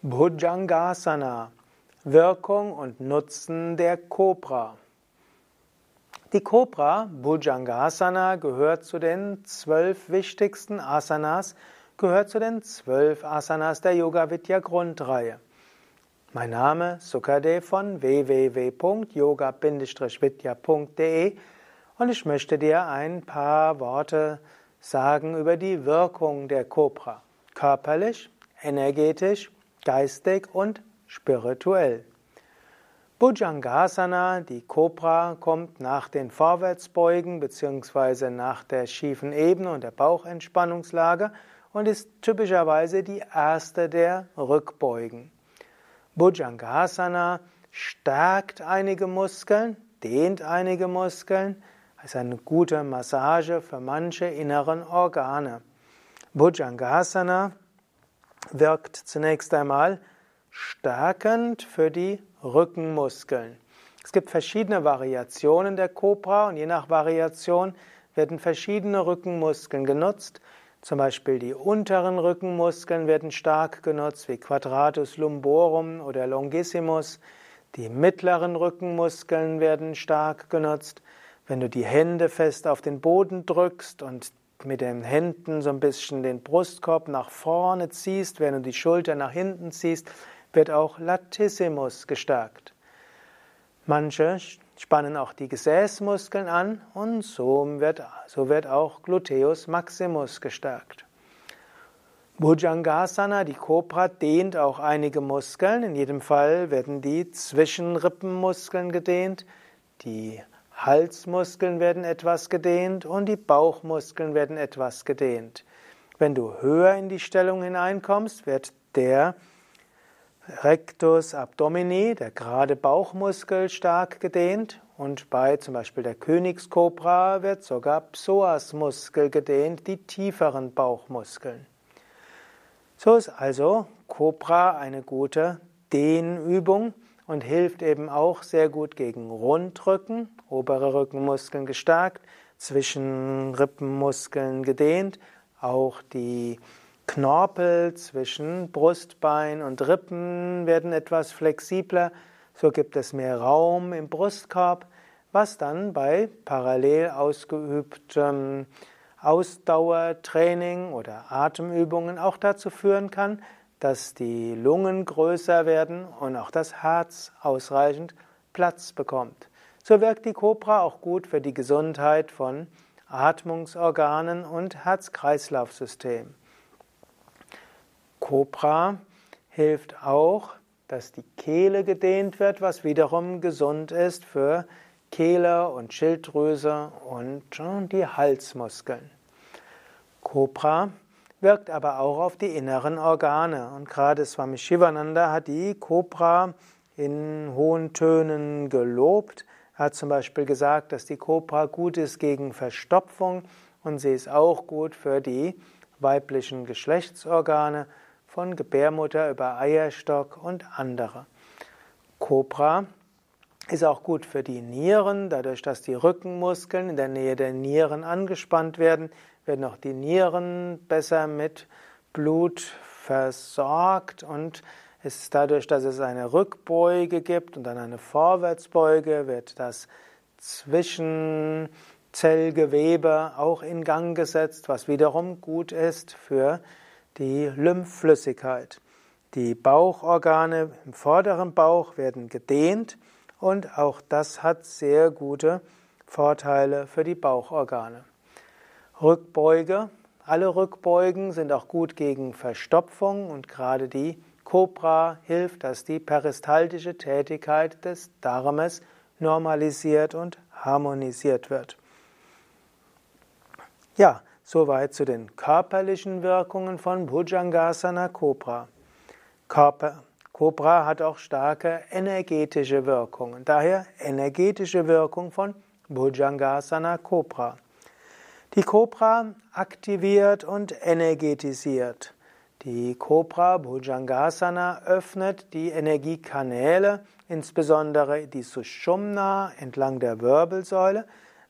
Bhujangasana Wirkung und Nutzen der Kobra. Die Kobra Bhujangasana gehört zu den zwölf wichtigsten Asanas, gehört zu den zwölf Asanas der Yoga Vidya Grundreihe. Mein Name Sukadev von www.yoga-vidya.de und ich möchte dir ein paar Worte sagen über die Wirkung der Kobra. Körperlich, energetisch, geistig und spirituell. Bhujangasana, die Kobra, kommt nach den Vorwärtsbeugen bzw. nach der schiefen Ebene und der Bauchentspannungslage und ist typischerweise die erste der Rückbeugen. Bhujangasana stärkt einige Muskeln, dehnt einige Muskeln, ist eine gute Massage für manche inneren Organe. Bhujangasana wirkt zunächst einmal stärkend für die Rückenmuskeln. Es gibt verschiedene Variationen der Cobra und je nach Variation werden verschiedene Rückenmuskeln genutzt. Zum Beispiel die unteren Rückenmuskeln werden stark genutzt, wie Quadratus lumborum oder Longissimus. Die mittleren Rückenmuskeln werden stark genutzt. Wenn du die Hände fest auf den Boden drückst und mit den Händen so ein bisschen den Brustkorb nach vorne ziehst, während du die Schulter nach hinten ziehst, wird auch Latissimus gestärkt. Manche spannen auch die Gesäßmuskeln an und so wird, so wird auch Gluteus maximus gestärkt. Bhujangasana, die Kobra, dehnt auch einige Muskeln. In jedem Fall werden die Zwischenrippenmuskeln gedehnt, die Halsmuskeln werden etwas gedehnt und die Bauchmuskeln werden etwas gedehnt. Wenn du höher in die Stellung hineinkommst, wird der Rectus abdomini, der gerade Bauchmuskel, stark gedehnt und bei zum Beispiel der Königskobra wird sogar Psoasmuskel gedehnt, die tieferen Bauchmuskeln. So ist also Kobra eine gute Dehnübung und hilft eben auch sehr gut gegen Rundrücken, obere Rückenmuskeln gestärkt, Zwischenrippenmuskeln gedehnt, auch die Knorpel zwischen Brustbein und Rippen werden etwas flexibler, so gibt es mehr Raum im Brustkorb, was dann bei parallel ausgeübtem Ausdauertraining oder Atemübungen auch dazu führen kann, dass die Lungen größer werden und auch das Herz ausreichend Platz bekommt. So wirkt die Cobra auch gut für die Gesundheit von Atmungsorganen und Herz-Kreislauf-System. Cobra hilft auch, dass die Kehle gedehnt wird, was wiederum gesund ist für Kehle und Schilddrüse und die Halsmuskeln. Cobra wirkt aber auch auf die inneren Organe. Und gerade Swami Shivananda hat die Cobra in hohen Tönen gelobt. Er hat zum Beispiel gesagt, dass die Cobra gut ist gegen Verstopfung und sie ist auch gut für die weiblichen Geschlechtsorgane von Gebärmutter über Eierstock und andere. Cobra ist auch gut für die Nieren, dadurch, dass die Rückenmuskeln in der Nähe der Nieren angespannt werden, werden auch die Nieren besser mit Blut versorgt und es ist dadurch, dass es eine Rückbeuge gibt und dann eine Vorwärtsbeuge, wird das Zwischenzellgewebe auch in Gang gesetzt, was wiederum gut ist für die Lymphflüssigkeit. Die Bauchorgane im vorderen Bauch werden gedehnt und auch das hat sehr gute Vorteile für die Bauchorgane. Rückbeuge. Alle Rückbeugen sind auch gut gegen Verstopfung und gerade die Cobra hilft, dass die peristaltische Tätigkeit des Darmes normalisiert und harmonisiert wird. Ja, soweit zu den körperlichen Wirkungen von Bhujangasana Cobra. Körper, Cobra hat auch starke energetische Wirkungen. Daher energetische Wirkung von Bhujangasana Cobra. Die Kobra aktiviert und energetisiert. Die Kobra Bhujangasana öffnet die Energiekanäle, insbesondere die Sushumna entlang der Wirbelsäule,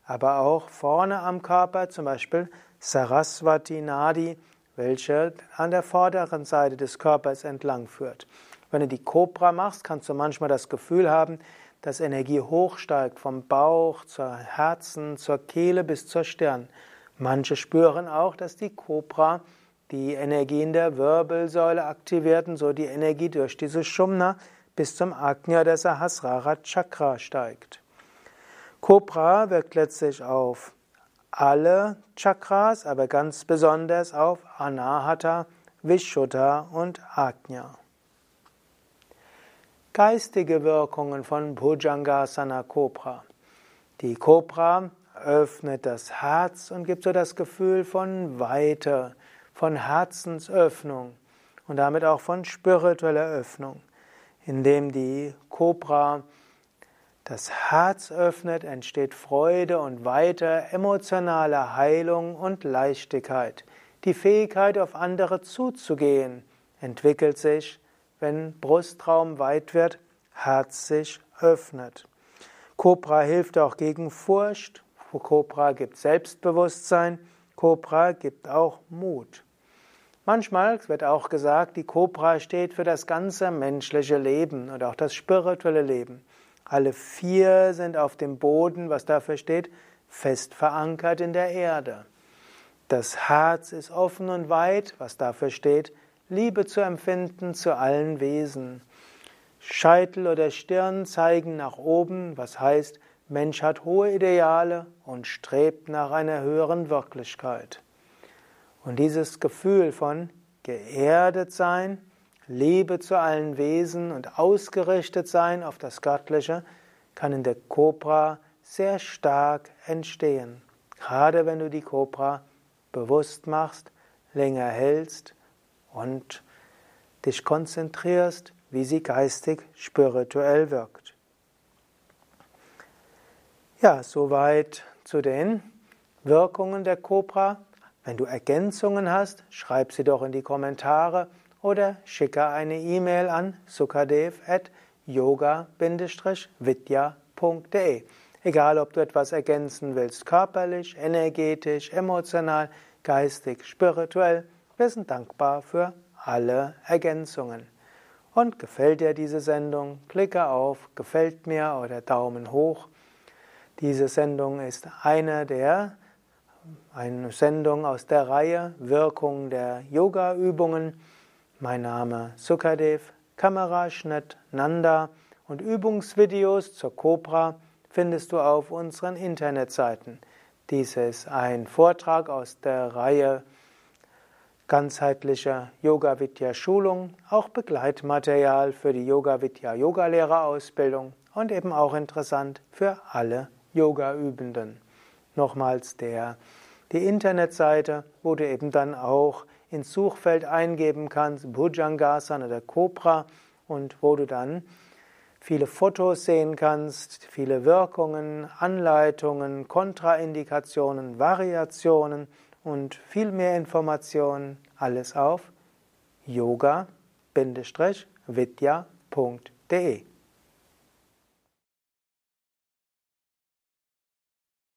aber auch vorne am Körper, zum Beispiel Saraswati Nadi, welche an der vorderen Seite des Körpers entlang führt. Wenn du die Cobra machst, kannst du manchmal das Gefühl haben, dass Energie hochsteigt vom Bauch zur Herzen, zur Kehle bis zur Stirn. Manche spüren auch, dass die Cobra die Energie in der Wirbelsäule aktiviert und so die Energie durch diese Shumna bis zum Agnya der Sahasrara Chakra steigt. Cobra wirkt letztlich auf alle Chakras, aber ganz besonders auf Anahata, Vishuddha und Agnya. Geistige Wirkungen von Bhujangasana Cobra. Die Cobra öffnet das Herz und gibt so das Gefühl von Weite, von Herzensöffnung und damit auch von spiritueller Öffnung. Indem die Cobra das Herz öffnet, entsteht Freude und weiter emotionale Heilung und Leichtigkeit. Die Fähigkeit, auf andere zuzugehen, entwickelt sich, wenn Brustraum weit wird, Herz sich öffnet. Cobra hilft auch gegen Furcht. Cobra gibt Selbstbewusstsein. Cobra gibt auch Mut. Manchmal wird auch gesagt, die Cobra steht für das ganze menschliche Leben und auch das spirituelle Leben. Alle vier sind auf dem Boden, was dafür steht, fest verankert in der Erde. Das Herz ist offen und weit, was dafür steht, Liebe zu empfinden zu allen Wesen. Scheitel oder Stirn zeigen nach oben, was heißt, Mensch hat hohe Ideale und strebt nach einer höheren Wirklichkeit. Und dieses Gefühl von geerdet sein, Liebe zu allen Wesen und ausgerichtet sein auf das Göttliche kann in der Kobra sehr stark entstehen. Gerade wenn du die Kobra bewusst machst, länger hältst und dich konzentrierst, wie sie geistig, spirituell wirkt. Ja, soweit zu den Wirkungen der Kobra. Wenn du Ergänzungen hast, schreib sie doch in die Kommentare oder schicke eine E-Mail an sukadev at yoga-vidya.de. Egal, ob du etwas ergänzen willst, körperlich, energetisch, emotional, geistig, spirituell, wir sind dankbar für alle Ergänzungen. Und gefällt dir diese Sendung, klicke auf Gefällt mir oder Daumen hoch. Diese Sendung ist eine der eine Sendung aus der Reihe Wirkung der Yoga-Übungen. Mein Name Sukadev, Kameraschnitt Nanda und Übungsvideos zur Cobra findest du auf unseren Internetseiten. Dies ist ein Vortrag aus der Reihe ganzheitliche Yoga Vidya Schulung, auch Begleitmaterial für die Yoga Vidya Yogalehrerausbildung und eben auch interessant für alle Yoga Übenden. Nochmals der die Internetseite, wo du eben dann auch ins Suchfeld eingeben kannst, Bhujangasana oder Cobra und wo du dann viele Fotos sehen kannst, viele Wirkungen, Anleitungen, Kontraindikationen, Variationen und viel mehr Informationen, alles auf yoga-vidya.de